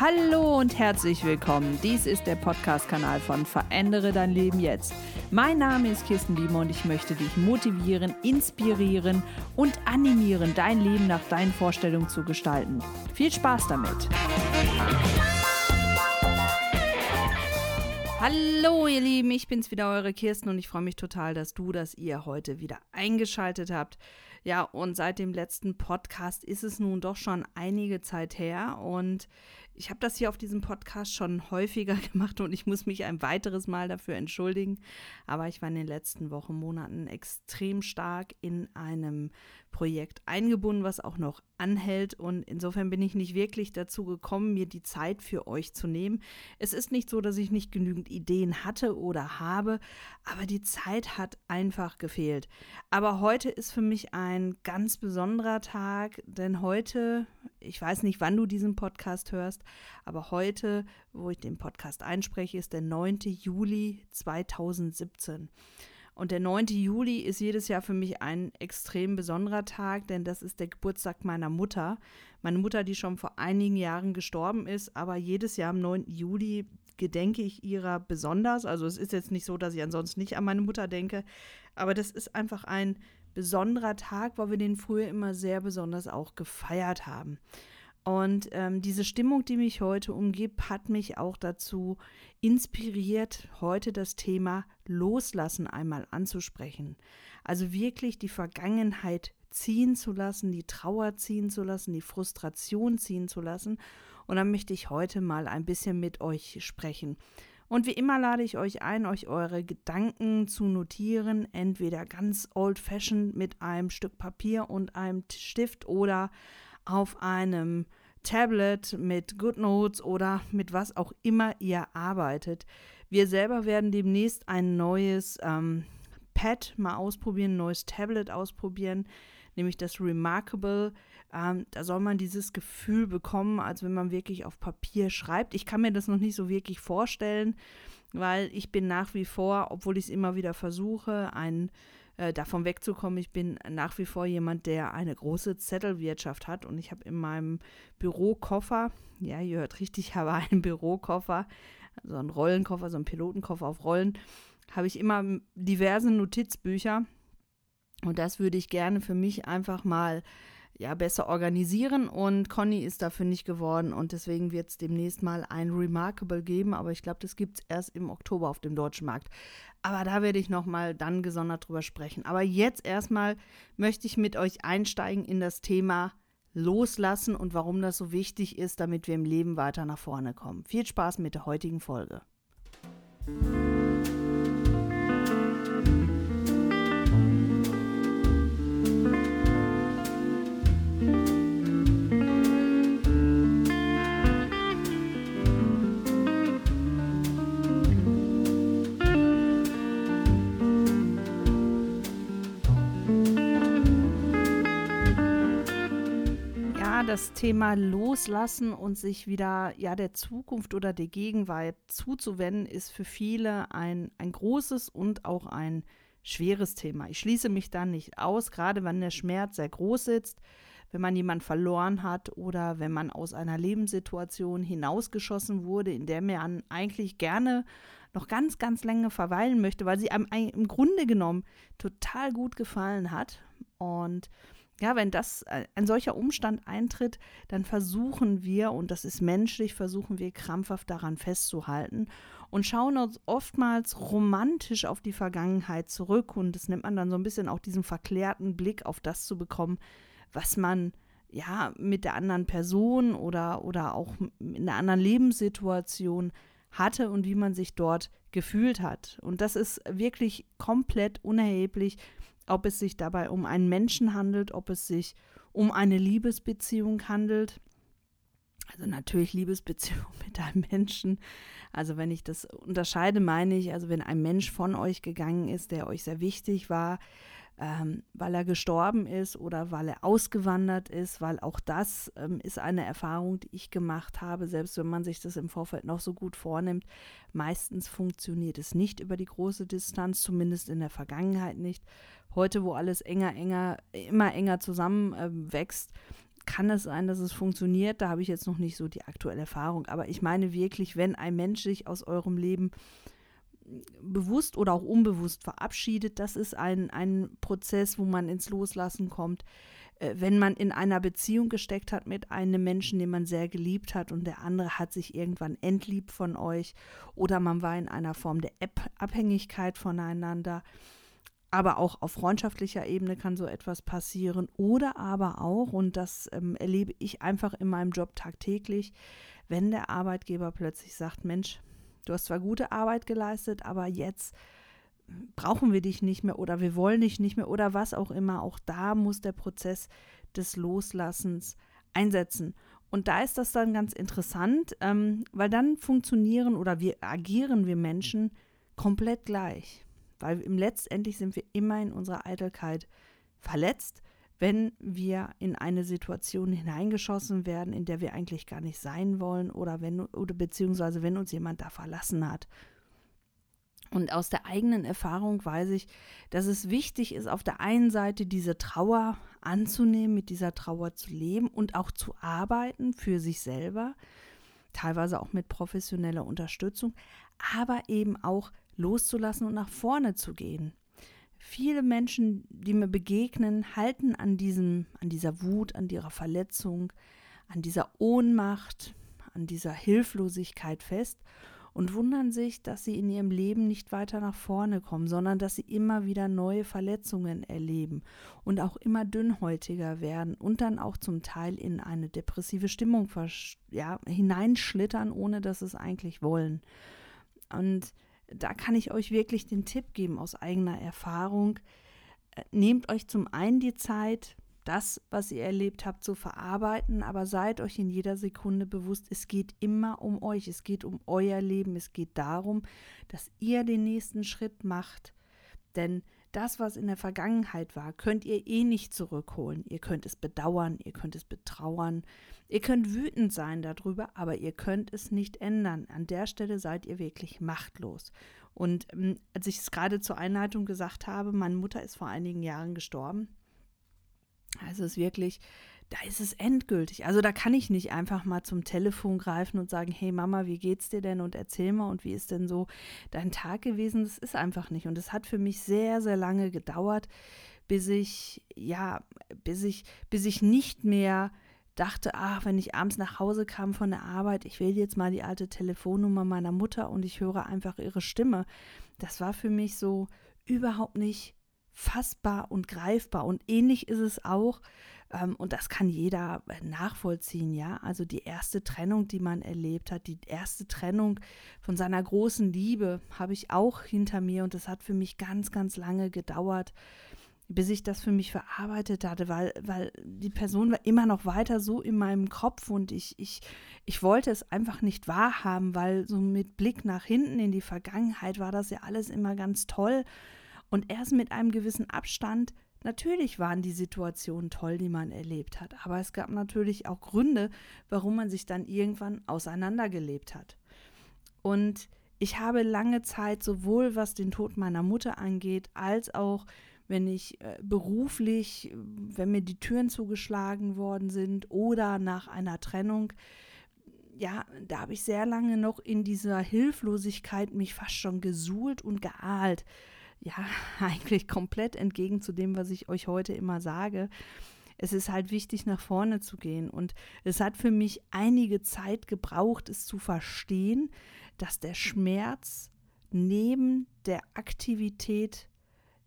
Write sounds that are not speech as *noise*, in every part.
Hallo und herzlich willkommen. Dies ist der Podcast-Kanal von Verändere dein Leben jetzt. Mein Name ist Kirsten Biemer und ich möchte dich motivieren, inspirieren und animieren, dein Leben nach deinen Vorstellungen zu gestalten. Viel Spaß damit! Hallo ihr Lieben, ich bin's wieder, eure Kirsten und ich freue mich total, dass du, dass ihr heute wieder eingeschaltet habt. Ja, und seit dem letzten Podcast ist es nun doch schon einige Zeit her und ich habe das hier auf diesem Podcast schon *laughs* häufiger gemacht und ich muss mich ein weiteres Mal dafür entschuldigen. Aber ich war in den letzten Wochen, Monaten extrem stark in einem Projekt eingebunden, was auch noch anhält. Und insofern bin ich nicht wirklich dazu gekommen, mir die Zeit für euch zu nehmen. Es ist nicht so, dass ich nicht genügend Ideen hatte oder habe, aber die Zeit hat einfach gefehlt. Aber heute ist für mich ein ganz besonderer Tag, denn heute, ich weiß nicht, wann du diesen Podcast hörst, aber heute, wo ich den Podcast einspreche, ist der 9. Juli 2017. Und der 9. Juli ist jedes Jahr für mich ein extrem besonderer Tag, denn das ist der Geburtstag meiner Mutter. Meine Mutter, die schon vor einigen Jahren gestorben ist, aber jedes Jahr am 9. Juli gedenke ich ihrer besonders. Also es ist jetzt nicht so, dass ich ansonsten nicht an meine Mutter denke, aber das ist einfach ein besonderer Tag, weil wir den früher immer sehr besonders auch gefeiert haben. Und ähm, diese Stimmung, die mich heute umgibt, hat mich auch dazu inspiriert, heute das Thema Loslassen einmal anzusprechen. Also wirklich die Vergangenheit ziehen zu lassen, die Trauer ziehen zu lassen, die Frustration ziehen zu lassen. Und dann möchte ich heute mal ein bisschen mit euch sprechen. Und wie immer lade ich euch ein, euch eure Gedanken zu notieren, entweder ganz old-fashioned mit einem Stück Papier und einem Stift oder auf einem Tablet mit GoodNotes oder mit was auch immer ihr arbeitet. Wir selber werden demnächst ein neues ähm, Pad mal ausprobieren, ein neues Tablet ausprobieren, nämlich das Remarkable. Ähm, da soll man dieses Gefühl bekommen, als wenn man wirklich auf Papier schreibt. Ich kann mir das noch nicht so wirklich vorstellen, weil ich bin nach wie vor, obwohl ich es immer wieder versuche, ein äh, davon wegzukommen. Ich bin nach wie vor jemand, der eine große Zettelwirtschaft hat und ich habe in meinem Bürokoffer, ja, ihr hört richtig, *laughs* ich habe einen Bürokoffer, so einen Rollenkoffer, so einen Pilotenkoffer auf Rollen, habe ich immer diverse Notizbücher und das würde ich gerne für mich einfach mal ja, besser organisieren und Conny ist dafür nicht geworden und deswegen wird es demnächst mal ein Remarkable geben, aber ich glaube, das gibt es erst im Oktober auf dem deutschen Markt. Aber da werde ich nochmal dann gesondert drüber sprechen. Aber jetzt erstmal möchte ich mit euch einsteigen in das Thema Loslassen und warum das so wichtig ist, damit wir im Leben weiter nach vorne kommen. Viel Spaß mit der heutigen Folge. Das Thema Loslassen und sich wieder ja der Zukunft oder der Gegenwart zuzuwenden, ist für viele ein, ein großes und auch ein schweres Thema. Ich schließe mich da nicht aus, gerade wenn der Schmerz sehr groß sitzt, wenn man jemanden verloren hat oder wenn man aus einer Lebenssituation hinausgeschossen wurde, in der man eigentlich gerne noch ganz, ganz lange verweilen möchte, weil sie einem im Grunde genommen total gut gefallen hat. Und ja, wenn das äh, ein solcher Umstand eintritt, dann versuchen wir, und das ist menschlich, versuchen wir krampfhaft daran festzuhalten und schauen uns oftmals romantisch auf die Vergangenheit zurück. Und das nimmt man dann so ein bisschen auch diesen verklärten Blick auf das zu bekommen, was man ja mit der anderen Person oder, oder auch in einer anderen Lebenssituation hatte und wie man sich dort gefühlt hat. Und das ist wirklich komplett unerheblich, ob es sich dabei um einen Menschen handelt, ob es sich um eine Liebesbeziehung handelt. Also natürlich Liebesbeziehung *laughs* mit einem Menschen. Also wenn ich das unterscheide, meine ich, also wenn ein Mensch von euch gegangen ist, der euch sehr wichtig war, ähm, weil er gestorben ist oder weil er ausgewandert ist, weil auch das ähm, ist eine Erfahrung, die ich gemacht habe, selbst wenn man sich das im Vorfeld noch so gut vornimmt. Meistens funktioniert es nicht über die große Distanz, zumindest in der Vergangenheit nicht. Heute, wo alles enger, enger, immer enger zusammenwächst, äh, kann es sein, dass es funktioniert. Da habe ich jetzt noch nicht so die aktuelle Erfahrung. Aber ich meine wirklich, wenn ein Mensch sich aus eurem Leben bewusst oder auch unbewusst verabschiedet, das ist ein, ein Prozess, wo man ins Loslassen kommt. Äh, wenn man in einer Beziehung gesteckt hat mit einem Menschen, den man sehr geliebt hat und der andere hat sich irgendwann entliebt von euch oder man war in einer Form der Abhängigkeit voneinander aber auch auf freundschaftlicher Ebene kann so etwas passieren. Oder aber auch, und das ähm, erlebe ich einfach in meinem Job tagtäglich, wenn der Arbeitgeber plötzlich sagt, Mensch, du hast zwar gute Arbeit geleistet, aber jetzt brauchen wir dich nicht mehr oder wir wollen dich nicht mehr oder was auch immer. Auch da muss der Prozess des Loslassens einsetzen. Und da ist das dann ganz interessant, ähm, weil dann funktionieren oder wir agieren wir Menschen komplett gleich. Weil im letztendlich sind wir immer in unserer Eitelkeit verletzt, wenn wir in eine Situation hineingeschossen werden, in der wir eigentlich gar nicht sein wollen oder wenn oder beziehungsweise wenn uns jemand da verlassen hat. Und aus der eigenen Erfahrung weiß ich, dass es wichtig ist, auf der einen Seite diese Trauer anzunehmen, mit dieser Trauer zu leben und auch zu arbeiten für sich selber, teilweise auch mit professioneller Unterstützung, aber eben auch loszulassen und nach vorne zu gehen. Viele Menschen, die mir begegnen, halten an diesem, an dieser Wut, an ihrer Verletzung, an dieser Ohnmacht, an dieser Hilflosigkeit fest und wundern sich, dass sie in ihrem Leben nicht weiter nach vorne kommen, sondern dass sie immer wieder neue Verletzungen erleben und auch immer dünnhäutiger werden und dann auch zum Teil in eine depressive Stimmung ja, hineinschlittern, ohne dass es eigentlich wollen. Und da kann ich euch wirklich den Tipp geben aus eigener Erfahrung. Äh, nehmt euch zum einen die Zeit, das, was ihr erlebt habt, zu verarbeiten, aber seid euch in jeder Sekunde bewusst, es geht immer um euch, es geht um euer Leben, es geht darum, dass ihr den nächsten Schritt macht. Denn das, was in der Vergangenheit war, könnt ihr eh nicht zurückholen. Ihr könnt es bedauern, ihr könnt es betrauern, ihr könnt wütend sein darüber, aber ihr könnt es nicht ändern. An der Stelle seid ihr wirklich machtlos. Und ähm, als ich es gerade zur Einleitung gesagt habe, meine Mutter ist vor einigen Jahren gestorben. Also es ist wirklich da ist es endgültig. Also da kann ich nicht einfach mal zum Telefon greifen und sagen, hey Mama, wie geht's dir denn und erzähl mal und wie ist denn so dein Tag gewesen? Das ist einfach nicht. Und es hat für mich sehr, sehr lange gedauert, bis ich, ja, bis ich, bis ich nicht mehr dachte, ach, wenn ich abends nach Hause kam von der Arbeit, ich wähle jetzt mal die alte Telefonnummer meiner Mutter und ich höre einfach ihre Stimme. Das war für mich so überhaupt nicht fassbar und greifbar. Und ähnlich ist es auch, ähm, und das kann jeder äh, nachvollziehen, ja. Also die erste Trennung, die man erlebt hat, die erste Trennung von seiner großen Liebe habe ich auch hinter mir und das hat für mich ganz, ganz lange gedauert bis ich das für mich verarbeitet hatte, weil, weil die Person war immer noch weiter so in meinem Kopf und ich, ich, ich wollte es einfach nicht wahrhaben, weil so mit Blick nach hinten in die Vergangenheit war das ja alles immer ganz toll und erst mit einem gewissen Abstand, natürlich waren die Situationen toll, die man erlebt hat, aber es gab natürlich auch Gründe, warum man sich dann irgendwann auseinandergelebt hat. Und ich habe lange Zeit, sowohl was den Tod meiner Mutter angeht, als auch wenn ich äh, beruflich, wenn mir die Türen zugeschlagen worden sind oder nach einer Trennung, ja, da habe ich sehr lange noch in dieser Hilflosigkeit mich fast schon gesuhlt und geahlt ja, *laughs* eigentlich komplett entgegen zu dem, was ich euch heute immer sage. Es ist halt wichtig, nach vorne zu gehen. Und es hat für mich einige Zeit gebraucht, es zu verstehen, dass der Schmerz neben der Aktivität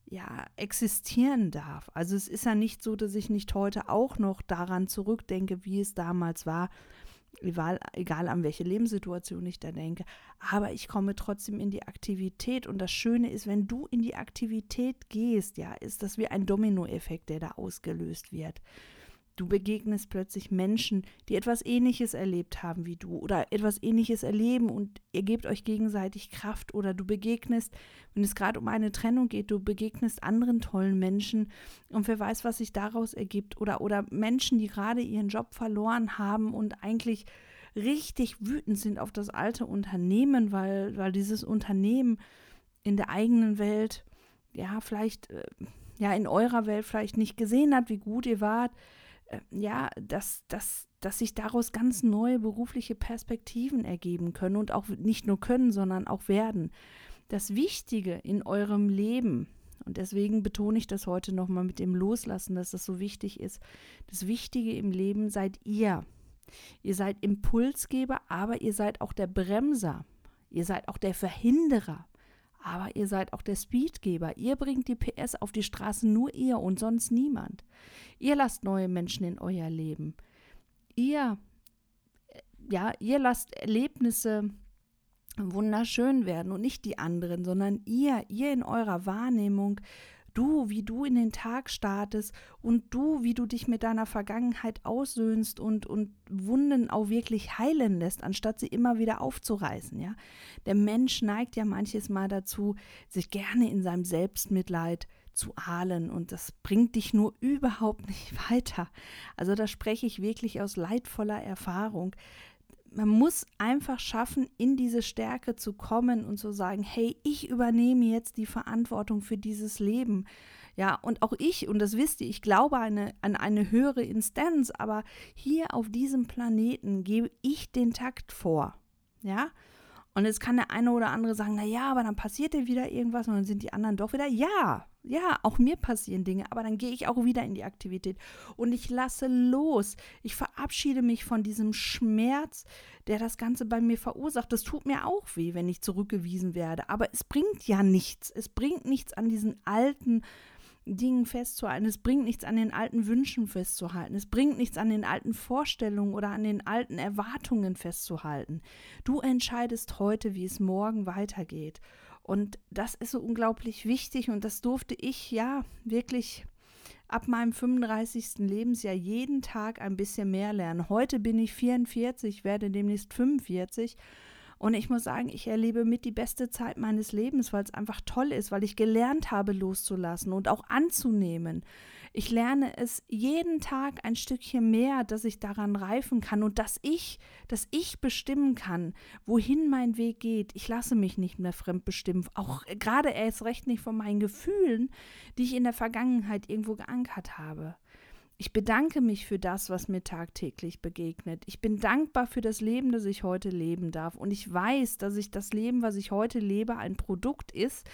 ja existieren darf. Also es ist ja nicht so, dass ich nicht heute auch noch daran zurückdenke, wie es damals war, egal, egal an welche Lebenssituation ich da denke. Aber ich komme trotzdem in die Aktivität. Und das Schöne ist, wenn du in die Aktivität gehst, ja, ist das wie ein Dominoeffekt, der da ausgelöst wird. Du begegnest plötzlich Menschen, die etwas Ähnliches erlebt haben wie du oder etwas Ähnliches erleben und ihr gebt euch gegenseitig Kraft oder du begegnest, wenn es gerade um eine Trennung geht, du begegnest anderen tollen Menschen und wer weiß, was sich daraus ergibt oder, oder Menschen, die gerade ihren Job verloren haben und eigentlich richtig wütend sind auf das alte Unternehmen, weil, weil dieses Unternehmen in der eigenen Welt, ja, vielleicht, äh, ja, in eurer Welt vielleicht nicht gesehen hat, wie gut ihr wart ja, dass, dass, dass sich daraus ganz neue berufliche Perspektiven ergeben können und auch nicht nur können, sondern auch werden. Das Wichtige in eurem Leben, und deswegen betone ich das heute nochmal mit dem Loslassen, dass das so wichtig ist. Das Wichtige im Leben seid ihr. Ihr seid Impulsgeber, aber ihr seid auch der Bremser. Ihr seid auch der Verhinderer. Aber ihr seid auch der Speedgeber. Ihr bringt die PS auf die Straße, nur ihr und sonst niemand. Ihr lasst neue Menschen in euer Leben. Ihr, ja, ihr lasst Erlebnisse wunderschön werden und nicht die anderen, sondern ihr, ihr in eurer Wahrnehmung Du, wie du in den Tag startest und du, wie du dich mit deiner Vergangenheit aussöhnst und, und Wunden auch wirklich heilen lässt, anstatt sie immer wieder aufzureißen, ja. Der Mensch neigt ja manches Mal dazu, sich gerne in seinem Selbstmitleid zu ahlen und das bringt dich nur überhaupt nicht *laughs* weiter. Also da spreche ich wirklich aus leidvoller Erfahrung man muss einfach schaffen, in diese Stärke zu kommen und zu sagen, hey, ich übernehme jetzt die Verantwortung für dieses Leben. Ja, und auch ich, und das wisst ihr, ich glaube eine, an eine höhere Instanz, aber hier auf diesem Planeten gebe ich den Takt vor. Ja, und jetzt kann der eine oder andere sagen, na ja, aber dann passiert dir wieder irgendwas und dann sind die anderen doch wieder, ja, ja, auch mir passieren Dinge, aber dann gehe ich auch wieder in die Aktivität und ich lasse los. Ich verabschiede mich von diesem Schmerz, der das Ganze bei mir verursacht. Das tut mir auch weh, wenn ich zurückgewiesen werde, aber es bringt ja nichts. Es bringt nichts an diesen alten Dingen festzuhalten. Es bringt nichts an den alten Wünschen festzuhalten. Es bringt nichts an den alten Vorstellungen oder an den alten Erwartungen festzuhalten. Du entscheidest heute, wie es morgen weitergeht. Und das ist so unglaublich wichtig und das durfte ich ja wirklich ab meinem 35. Lebensjahr jeden Tag ein bisschen mehr lernen. Heute bin ich 44, werde demnächst 45 und ich muss sagen, ich erlebe mit die beste Zeit meines Lebens, weil es einfach toll ist, weil ich gelernt habe, loszulassen und auch anzunehmen. Ich lerne es jeden Tag ein Stückchen mehr, dass ich daran reifen kann und dass ich, dass ich bestimmen kann, wohin mein Weg geht. Ich lasse mich nicht mehr fremdbestimmen, auch gerade erst recht nicht von meinen Gefühlen, die ich in der Vergangenheit irgendwo geankert habe. Ich bedanke mich für das, was mir tagtäglich begegnet. Ich bin dankbar für das Leben, das ich heute leben darf. Und ich weiß, dass ich das Leben, was ich heute lebe, ein Produkt ist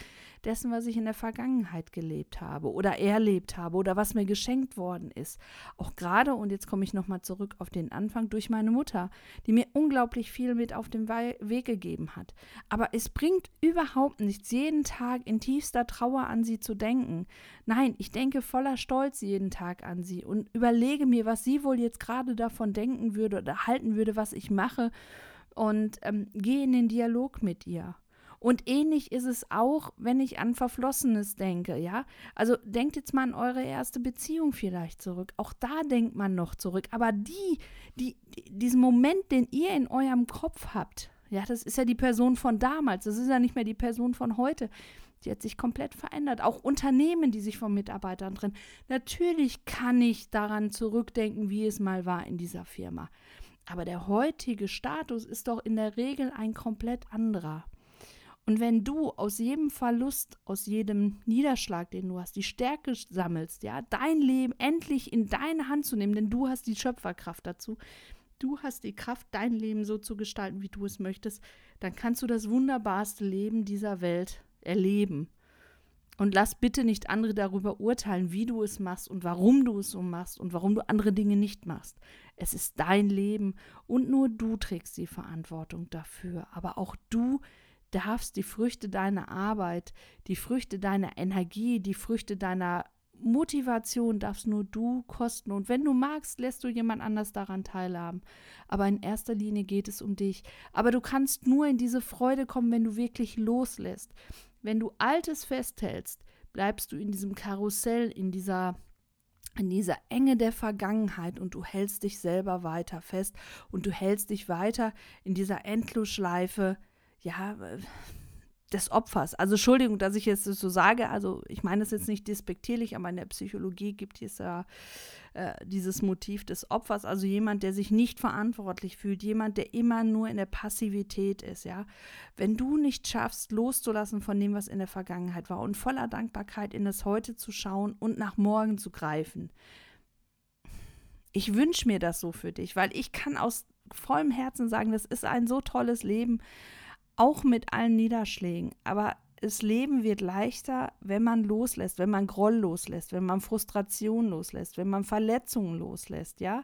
dessen, was ich in der Vergangenheit gelebt habe oder erlebt habe oder was mir geschenkt worden ist. Auch gerade, und jetzt komme ich nochmal zurück auf den Anfang, durch meine Mutter, die mir unglaublich viel mit auf den Weg gegeben hat. Aber es bringt überhaupt nichts, jeden Tag in tiefster Trauer an sie zu denken. Nein, ich denke voller Stolz jeden Tag an sie und überlege mir, was sie wohl jetzt gerade davon denken würde oder halten würde, was ich mache und ähm, gehe in den Dialog mit ihr. Und ähnlich ist es auch, wenn ich an Verflossenes denke, ja. Also denkt jetzt mal an eure erste Beziehung vielleicht zurück. Auch da denkt man noch zurück. Aber die, die, diesen Moment, den ihr in eurem Kopf habt, ja, das ist ja die Person von damals. Das ist ja nicht mehr die Person von heute. Die hat sich komplett verändert. Auch Unternehmen, die sich von Mitarbeitern trennen. Natürlich kann ich daran zurückdenken, wie es mal war in dieser Firma. Aber der heutige Status ist doch in der Regel ein komplett anderer. Und wenn du aus jedem Verlust, aus jedem Niederschlag, den du hast, die Stärke sammelst, ja, dein Leben endlich in deine Hand zu nehmen, denn du hast die Schöpferkraft dazu, du hast die Kraft, dein Leben so zu gestalten, wie du es möchtest, dann kannst du das wunderbarste Leben dieser Welt erleben. Und lass bitte nicht andere darüber urteilen, wie du es machst und warum du es so machst und warum du andere Dinge nicht machst. Es ist dein Leben und nur du trägst die Verantwortung dafür. Aber auch du darfst die Früchte deiner Arbeit, die Früchte deiner Energie, die Früchte deiner Motivation darfst nur du kosten. Und wenn du magst, lässt du jemand anders daran teilhaben. Aber in erster Linie geht es um dich. Aber du kannst nur in diese Freude kommen, wenn du wirklich loslässt. Wenn du Altes festhältst, bleibst du in diesem Karussell, in dieser in dieser Enge der Vergangenheit und du hältst dich selber weiter fest und du hältst dich weiter in dieser Endlosschleife ja, des Opfers. Also Entschuldigung, dass ich jetzt das so sage, also ich meine es jetzt nicht despektierlich, aber in der Psychologie gibt es ja äh, dieses Motiv des Opfers, also jemand, der sich nicht verantwortlich fühlt, jemand, der immer nur in der Passivität ist, ja. Wenn du nicht schaffst, loszulassen von dem, was in der Vergangenheit war und voller Dankbarkeit in das Heute zu schauen und nach morgen zu greifen, Ich wünsche mir das so für dich, weil ich kann aus vollem Herzen sagen, das ist ein so tolles Leben, auch mit allen Niederschlägen. Aber das Leben wird leichter, wenn man loslässt, wenn man Groll loslässt, wenn man Frustration loslässt, wenn man Verletzungen loslässt, ja.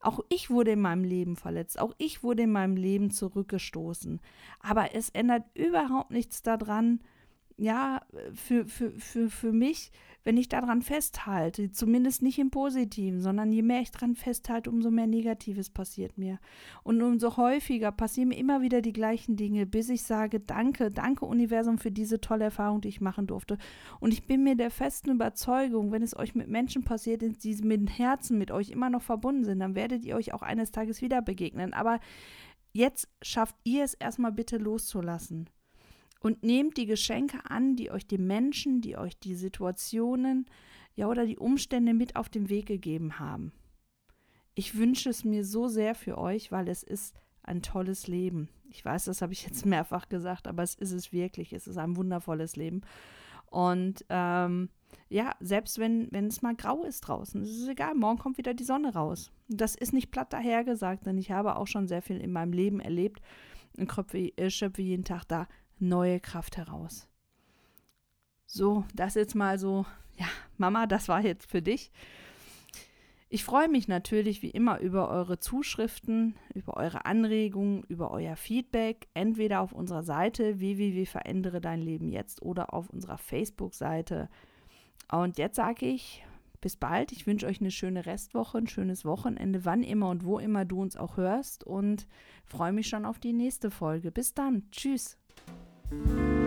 Auch ich wurde in meinem Leben verletzt, auch ich wurde in meinem Leben zurückgestoßen. Aber es ändert überhaupt nichts daran, ja, für, für, für, für mich, wenn ich daran festhalte, zumindest nicht im Positiven, sondern je mehr ich daran festhalte, umso mehr Negatives passiert mir. Und umso häufiger passieren mir immer wieder die gleichen Dinge, bis ich sage, danke, danke Universum für diese tolle Erfahrung, die ich machen durfte. Und ich bin mir der festen Überzeugung, wenn es euch mit Menschen passiert, die mit dem Herzen mit euch immer noch verbunden sind, dann werdet ihr euch auch eines Tages wieder begegnen. Aber jetzt schafft ihr es erstmal bitte loszulassen und nehmt die Geschenke an, die euch die Menschen, die euch die Situationen, ja oder die Umstände mit auf den Weg gegeben haben. Ich wünsche es mir so sehr für euch, weil es ist ein tolles Leben. Ich weiß, das habe ich jetzt *laughs* mehrfach gesagt, aber es ist es wirklich. Es ist ein wundervolles Leben. Und ähm, ja, selbst wenn, wenn es mal grau ist draußen, es ist egal, morgen kommt wieder die Sonne raus. Das ist nicht platt dahergesagt, denn ich habe auch schon sehr viel in meinem Leben erlebt und schöpfe jeden Tag da neue Kraft heraus. So, das jetzt mal so, ja, Mama, das war jetzt für dich. Ich freue mich natürlich wie immer über eure Zuschriften, über eure Anregungen, über euer Feedback, entweder auf unserer Seite www.verändere dein Leben jetzt oder auf unserer Facebook-Seite. Und jetzt sage ich bis bald. Ich wünsche euch eine schöne Restwoche, ein schönes Wochenende, wann immer und wo immer du uns auch hörst und freue mich schon auf die nächste Folge. Bis dann. Tschüss. Thank you.